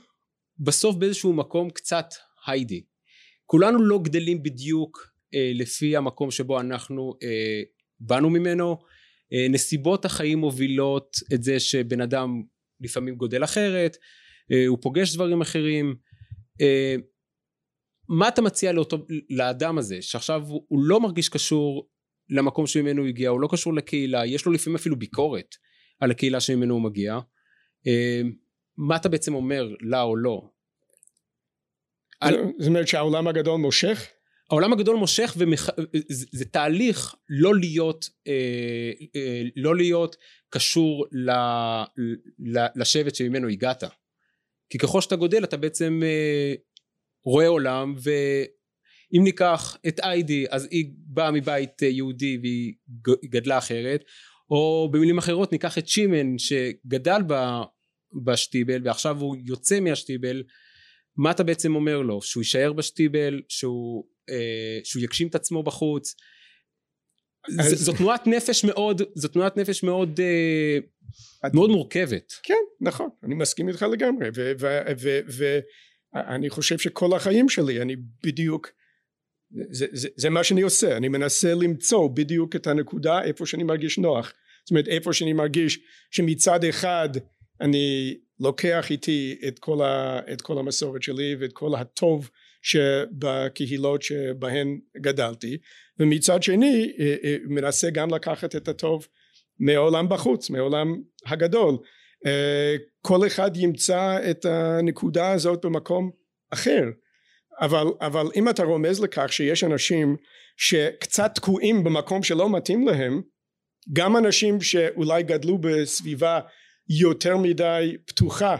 בסוף באיזשהו מקום קצת היידי. כולנו לא גדלים בדיוק אה, לפי המקום שבו אנחנו אה, באנו ממנו. אה, נסיבות החיים מובילות את זה שבן אדם לפעמים גודל אחרת אה, הוא פוגש דברים אחרים. אה, מה אתה מציע לאותו, לאדם הזה שעכשיו הוא, הוא לא מרגיש קשור למקום שממנו הוא הגיע הוא לא קשור לקהילה יש לו לפעמים אפילו ביקורת על הקהילה שממנו הוא מגיע. אמ, מה אתה בעצם אומר לה או לא זאת אומרת שהעולם הגדול מושך? העולם הגדול מושך וזה זה תהליך לא להיות אה, אה, לא להיות קשור ל, ל, לשבט שממנו הגעת. כי ככל שאתה גודל אתה בעצם אה, רואה עולם ואם ניקח את איידי אז היא באה מבית אה, יהודי והיא גדלה אחרת או במילים אחרות ניקח את שימן שגדל בשטיבל ועכשיו הוא יוצא מהשטיבל מה אתה בעצם אומר לו? שהוא יישאר בשטיבל שהוא, אה, שהוא יגשים את עצמו בחוץ? אז... זו תנועת נפש מאוד זו תנועת נפש מאוד אה, מאוד מורכבת. כן נכון אני מסכים איתך לגמרי ואני חושב שכל החיים שלי אני בדיוק זה, זה, זה מה שאני עושה אני מנסה למצוא בדיוק את הנקודה איפה שאני מרגיש נוח זאת אומרת איפה שאני מרגיש שמצד אחד אני לוקח איתי את כל, ה, את כל המסורת שלי ואת כל הטוב שבקהילות שבהן גדלתי ומצד שני אה, אה, מנסה גם לקחת את הטוב מעולם בחוץ מעולם הגדול. אה, כל אחד ימצא את הנקודה הזאת במקום אחר. אבל, אבל אם אתה רומז לכך שיש אנשים שקצת תקועים במקום שלא מתאים להם גם אנשים שאולי גדלו בסביבה יותר מדי פתוחה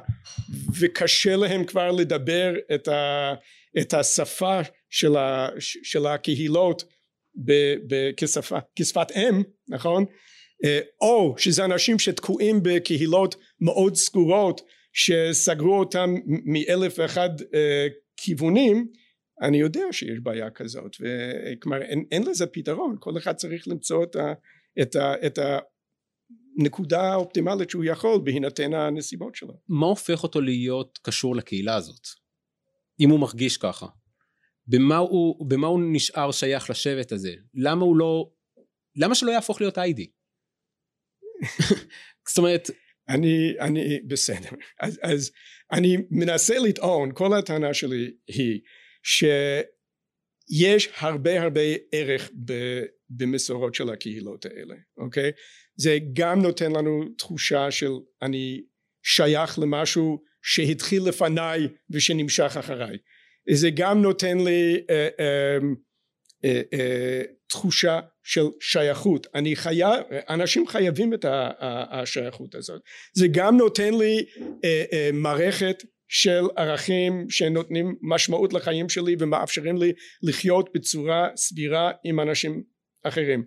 וקשה להם כבר לדבר את, ה, את השפה של, ה, של הקהילות ב, ב, כשפה, כשפת אם נכון? אה, או שזה אנשים שתקועים בקהילות מאוד סגורות שסגרו אותם מאלף ואחד אה, כיוונים אני יודע שיש בעיה כזאת וכלומר אין, אין לזה פתרון כל אחד צריך למצוא את, ה, את, ה, את הנקודה האופטימלית שהוא יכול בהינתן הנסיבות שלו. מה הופך אותו להיות קשור לקהילה הזאת? אם הוא מרגיש ככה. במה הוא, במה הוא נשאר שייך לשבט הזה? למה הוא לא... למה שלא יהפוך להיות איידי? זאת אומרת... אני, אני, בסדר. אז, אז אני מנסה לטעון, כל הטענה שלי היא שיש הרבה הרבה ערך במסורות של הקהילות האלה, אוקיי? זה גם נותן לנו תחושה של אני שייך למשהו שהתחיל לפניי ושנמשך אחריי. זה גם נותן לי אה, אה, אה, אה, תחושה של שייכות אני חייב אנשים חייבים את השייכות הזאת זה גם נותן לי אה, אה, מערכת של ערכים שנותנים משמעות לחיים שלי ומאפשרים לי לחיות בצורה סבירה עם אנשים אחרים.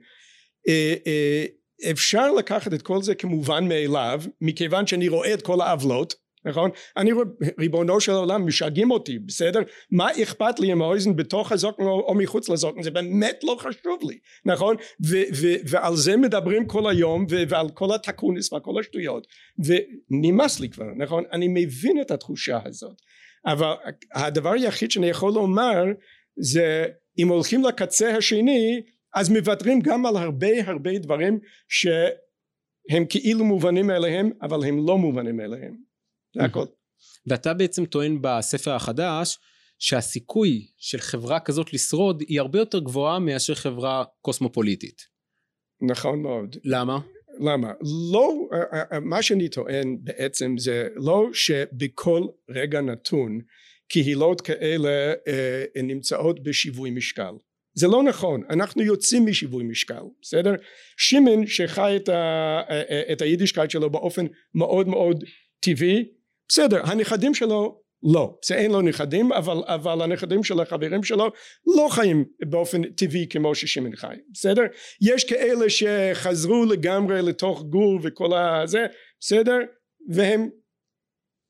אה, אה, אפשר לקחת את כל זה כמובן מאליו מכיוון שאני רואה את כל העוולות נכון? אני רואה ריבונו של עולם משגעים אותי בסדר? מה אכפת לי אם האוזן בתוך הזוקן או, או מחוץ לזוקן זה באמת לא חשוב לי נכון? ו, ו, ועל זה מדברים כל היום ו, ועל כל התקוניס ועל כל השטויות ונמאס לי כבר נכון? אני מבין את התחושה הזאת אבל הדבר היחיד שאני יכול לומר זה אם הולכים לקצה השני אז מוותרים גם על הרבה הרבה דברים שהם כאילו מובנים מאליהם אבל הם לא מובנים מאליהם זה הכל. ואתה בעצם טוען בספר החדש שהסיכוי של חברה כזאת לשרוד היא הרבה יותר גבוהה מאשר חברה קוסמופוליטית. נכון מאוד. למה? למה? לא, אה, אה, אה, מה שאני טוען בעצם זה לא שבכל רגע נתון קהילות כאלה נמצאות בשיווי משקל. זה לא נכון אנחנו יוצאים משיווי משקל בסדר שמעון שחי את, ה, את היידישקייט שלו באופן מאוד מאוד טבעי בסדר הנכדים שלו לא. זה אין לו נכדים אבל, אבל הנכדים של החברים שלו לא חיים באופן טבעי כמו ששמעון חי בסדר? יש כאלה שחזרו לגמרי לתוך גור וכל הזה בסדר? והם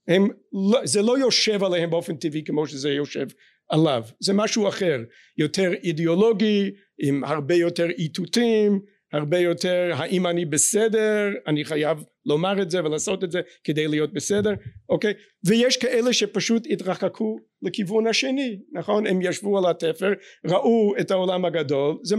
הם לא, זה לא יושב עליהם באופן טבעי כמו שזה יושב עליו. זה משהו אחר. יותר אידיאולוגי עם הרבה יותר איתותים הרבה יותר האם אני בסדר? אני חייב לומר את זה ולעשות את זה כדי להיות בסדר אוקיי? ויש כאלה שפשוט התרחקו לכיוון השני נכון? הם ישבו על התפר ראו את העולם הגדול זה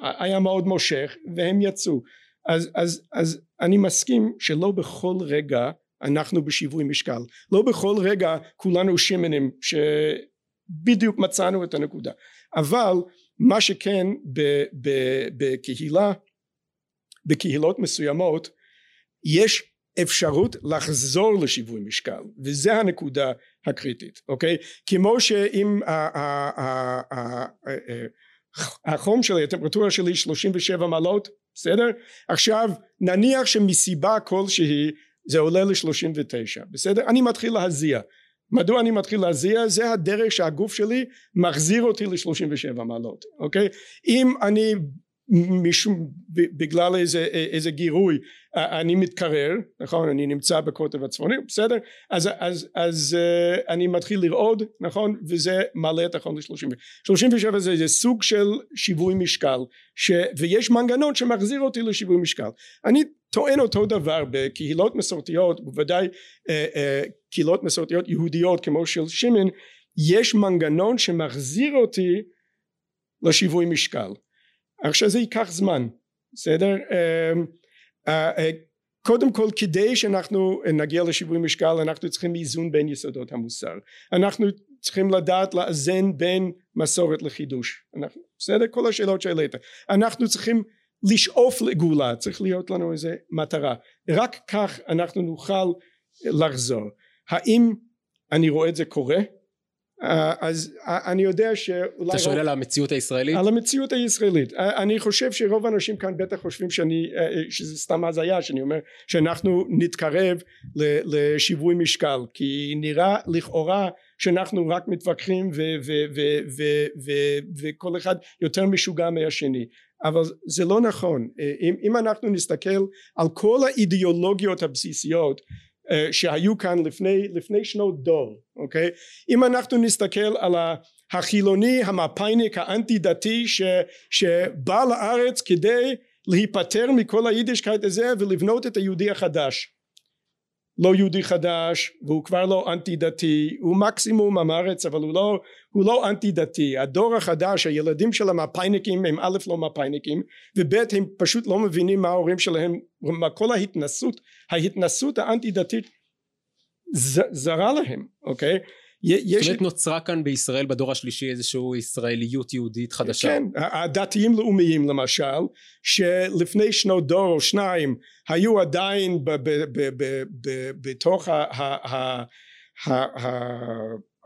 היה מאוד מושך והם יצאו. אז אז אז אני מסכים שלא בכל רגע אנחנו בשיווי משקל. לא בכל רגע כולנו שמנים שבדיוק מצאנו את הנקודה. אבל מה שכן בקהילה בקהילות מסוימות יש אפשרות לחזור לשיווי משקל וזה הנקודה הקריטית אוקיי? כמו שאם החום שלי הטמפרטורה שלי 37 מעלות בסדר? עכשיו נניח שמסיבה כלשהי זה עולה ל-39 בסדר? אני מתחיל להזיע מדוע אני מתחיל להזיע? זה הדרך שהגוף שלי מחזיר אותי ל-37 מעלות אוקיי? אם אני משום בגלל איזה איזה גירוי אני מתקרר נכון? אני נמצא בקוטב הצפוני בסדר? אז אז אז אני מתחיל לרעוד נכון? וזה מעלה את החום ל-37 37 זה, זה סוג של שיווי משקל ש, ויש מנגנון שמחזיר אותי לשיווי משקל. אני טוען אותו דבר בקהילות מסורתיות בוודאי אה, אה, קהילות מסורתיות יהודיות כמו של שמן יש מנגנון שמחזיר אותי לשיווי משקל עכשיו זה ייקח זמן בסדר? אמ, אה, אה, קודם כל כדי שאנחנו נגיע לשיווי משקל אנחנו צריכים איזון בין יסודות המוסר. אנחנו צריכים לדעת לאזן בין מסורת לחידוש. אנחנו, בסדר? כל השאלות שהעלית. אנחנו צריכים לשאוף לגאולה צריך להיות לנו איזה מטרה. רק כך אנחנו נוכל לחזור. האם אני רואה את זה קורה אז אה, אני יודע שאולי אתה שואל על המציאות הישראלית? על המציאות הישראלית. אה, אני חושב שרוב האנשים כאן בטח חושבים שאני שזה סתם הזיה שאני אומר שאנחנו נתקרב לשיווי משקל כי נראה לכאורה שאנחנו רק מתווכחים וכל אחד יותר משוגע מהשני. אבל זה לא נכון. אם, אם אנחנו נסתכל על כל האידיאולוגיות הבסיסיות אה, שהיו כאן לפני, לפני שנות דור אוקיי? אם אנחנו נסתכל על החילוני המפאיניק האנטי דתי ש, שבא לארץ כדי להיפטר מכל היידישקייט הזה ולבנות את היהודי החדש. לא יהודי חדש והוא כבר לא אנטי דתי הוא מקסימום עם הארץ אבל הוא לא, הוא לא אנטי דתי הדור החדש הילדים של המפאיניקים הם א' לא מפאיניקים וב' הם פשוט לא מבינים מה ההורים שלהם מה כל ההתנסות ההתנסות האנטי דתית זרה להם אוקיי יש... זאת אומרת נוצרה כאן בישראל בדור השלישי איזושהי ישראליות יהודית חדשה. כן, הדתיים לאומיים למשל, שלפני שנות דור או שניים היו עדיין בתוך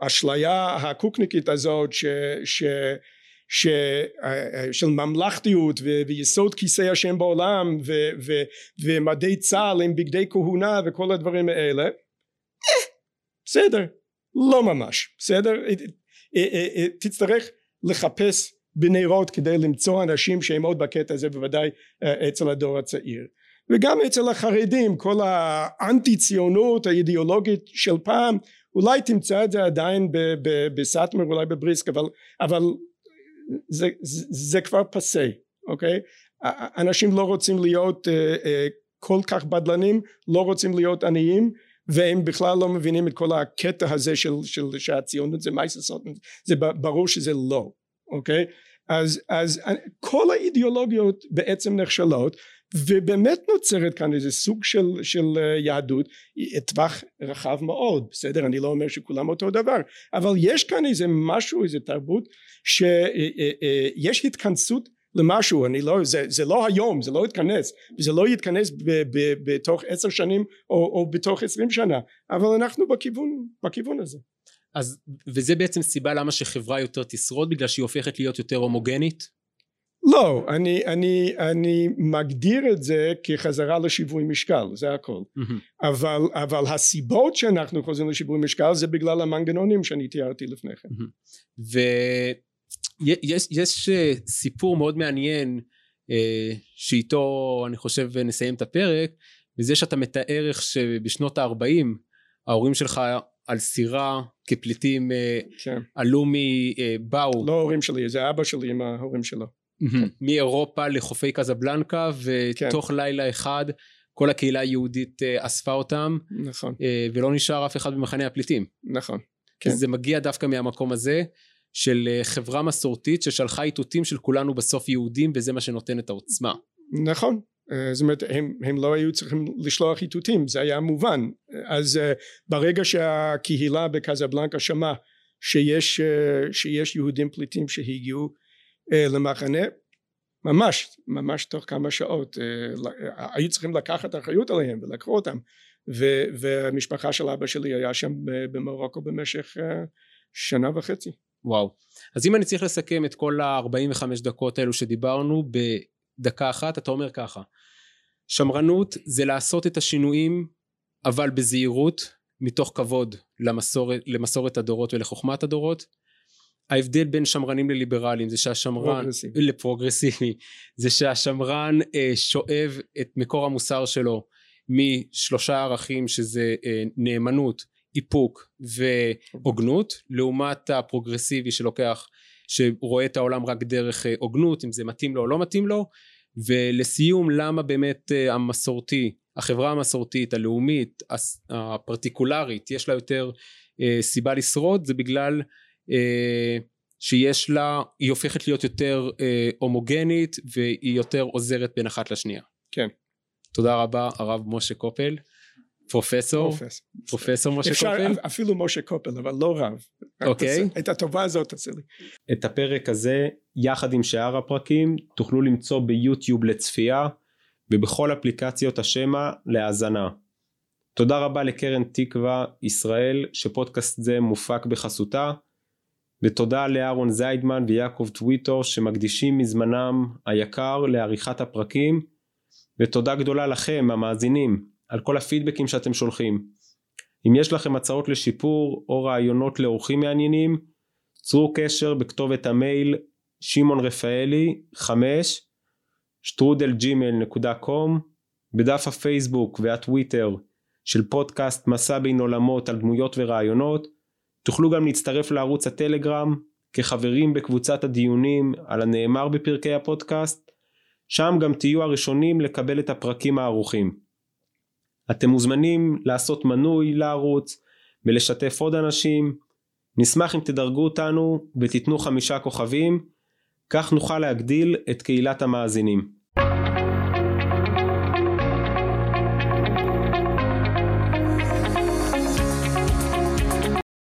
האשליה הקוקניקית הזאת ש... ש ש, של ממלכתיות ו, ויסוד כיסא השם בעולם ו, ו, ומדי צה"ל עם בגדי כהונה וכל הדברים האלה אה, בסדר לא ממש בסדר? אה, אה, אה, תצטרך לחפש בנרות כדי למצוא אנשים שהם עוד בקטע הזה בוודאי אצל הדור הצעיר. וגם אצל החרדים כל האנטי ציונות האידיאולוגית של פעם אולי תמצא את זה עדיין בסאטמר אולי בבריסק אבל, אבל זה, זה, זה כבר פסה אוקיי? אנשים לא רוצים להיות כל כך בדלנים לא רוצים להיות עניים והם בכלל לא מבינים את כל הקטע הזה של, של שהציונות זה מייס סוטן זה ברור שזה לא אוקיי? אז, אז כל האידיאולוגיות בעצם נכשלות ובאמת נוצרת כאן איזה סוג של, של יהדות טווח רחב מאוד בסדר? אני לא אומר שכולם אותו דבר אבל יש כאן איזה משהו איזה תרבות שיש התכנסות למשהו. אני לא זה, זה לא היום זה לא יתכנס וזה לא יתכנס ב, ב, בתוך עשר שנים או, או בתוך עשרים שנה אבל אנחנו בכיוון בכיוון הזה. אז וזה בעצם סיבה למה שחברה יותר תשרוד בגלל שהיא הופכת להיות יותר הומוגנית? לא אני אני אני מגדיר את זה כחזרה לשיווי משקל זה הכל mm-hmm. אבל אבל הסיבות שאנחנו חוזרים לשיווי משקל זה בגלל המנגנונים שאני תיארתי לפני כן mm-hmm. יש, יש אה, סיפור מאוד מעניין אה, שאיתו אני חושב נסיים את הפרק וזה שאתה מתאר איך שבשנות ה-40 ההורים שלך על סירה כפליטים אה, כן. עלו מבאו לא ההורים שלי זה אבא שלי עם ההורים שלו כן. מאירופה לחופי קזבלנקה ותוך כן. לילה אחד כל הקהילה היהודית אספה אותם נכון ולא נשאר אף אחד במחנה הפליטים נכון כן. זה מגיע דווקא מהמקום הזה של אה, חברה מסורתית ששלחה איתותים של כולנו בסוף יהודים וזה מה שנותן את העוצמה. נכון אה, זאת אומרת הם, הם לא היו צריכים לשלוח איתותים זה היה מובן אז אה, ברגע שהקהילה בקזבלנקה שמעה שיש, שיש יהודים פליטים שהגיעו למחנה ממש ממש תוך כמה שעות היו צריכים לקחת אחריות עליהם ולקחו אותם והמשפחה של אבא שלי היה שם במרוקו במשך שנה וחצי וואו אז אם אני צריך לסכם את כל ה-45 דקות האלו שדיברנו בדקה אחת אתה אומר ככה שמרנות זה לעשות את השינויים אבל בזהירות מתוך כבוד למסורת, למסורת הדורות ולחוכמת הדורות. ההבדל בין שמרנים לליברלים זה שהשמרן, פרוגרסיבי. לפרוגרסיבי, זה שהשמרן אה, שואב את מקור המוסר שלו משלושה ערכים שזה אה, נאמנות, איפוק והוגנות, לעומת הפרוגרסיבי שלוקח, שרואה את העולם רק דרך אה, הוגנות, אם זה מתאים לו או לא מתאים לו, ולסיום למה באמת אה, המסורתי, החברה המסורתית, הלאומית, הפרטיקולרית, יש לה יותר אה, סיבה לשרוד, זה בגלל שיש לה, היא הופכת להיות יותר אה, הומוגנית והיא יותר עוזרת בין אחת לשנייה. כן. תודה רבה הרב משה קופל, פרופסור, פרופסור. פרופסור משה אפשר קופל. אפילו משה קופל אבל לא רב. אוקיי. את הטובה הזאת תעשה לי. את הפרק הזה יחד עם שאר הפרקים תוכלו למצוא ביוטיוב לצפייה ובכל אפליקציות השמע להאזנה. תודה רבה לקרן תקווה ישראל שפודקאסט זה מופק בחסותה ותודה לאהרון זיידמן ויעקב טוויטו שמקדישים מזמנם היקר לעריכת הפרקים ותודה גדולה לכם המאזינים על כל הפידבקים שאתם שולחים. אם יש לכם הצעות לשיפור או רעיונות לאורחים מעניינים צרו קשר בכתובת המייל שמעון רפאלי 5 שטרודל ג'ימל נקודה קום בדף הפייסבוק והטוויטר של פודקאסט מסע בין עולמות על דמויות ורעיונות תוכלו גם להצטרף לערוץ הטלגרם כחברים בקבוצת הדיונים על הנאמר בפרקי הפודקאסט שם גם תהיו הראשונים לקבל את הפרקים הערוכים. אתם מוזמנים לעשות מנוי לערוץ ולשתף עוד אנשים נשמח אם תדרגו אותנו ותיתנו חמישה כוכבים, כך נוכל להגדיל את קהילת המאזינים.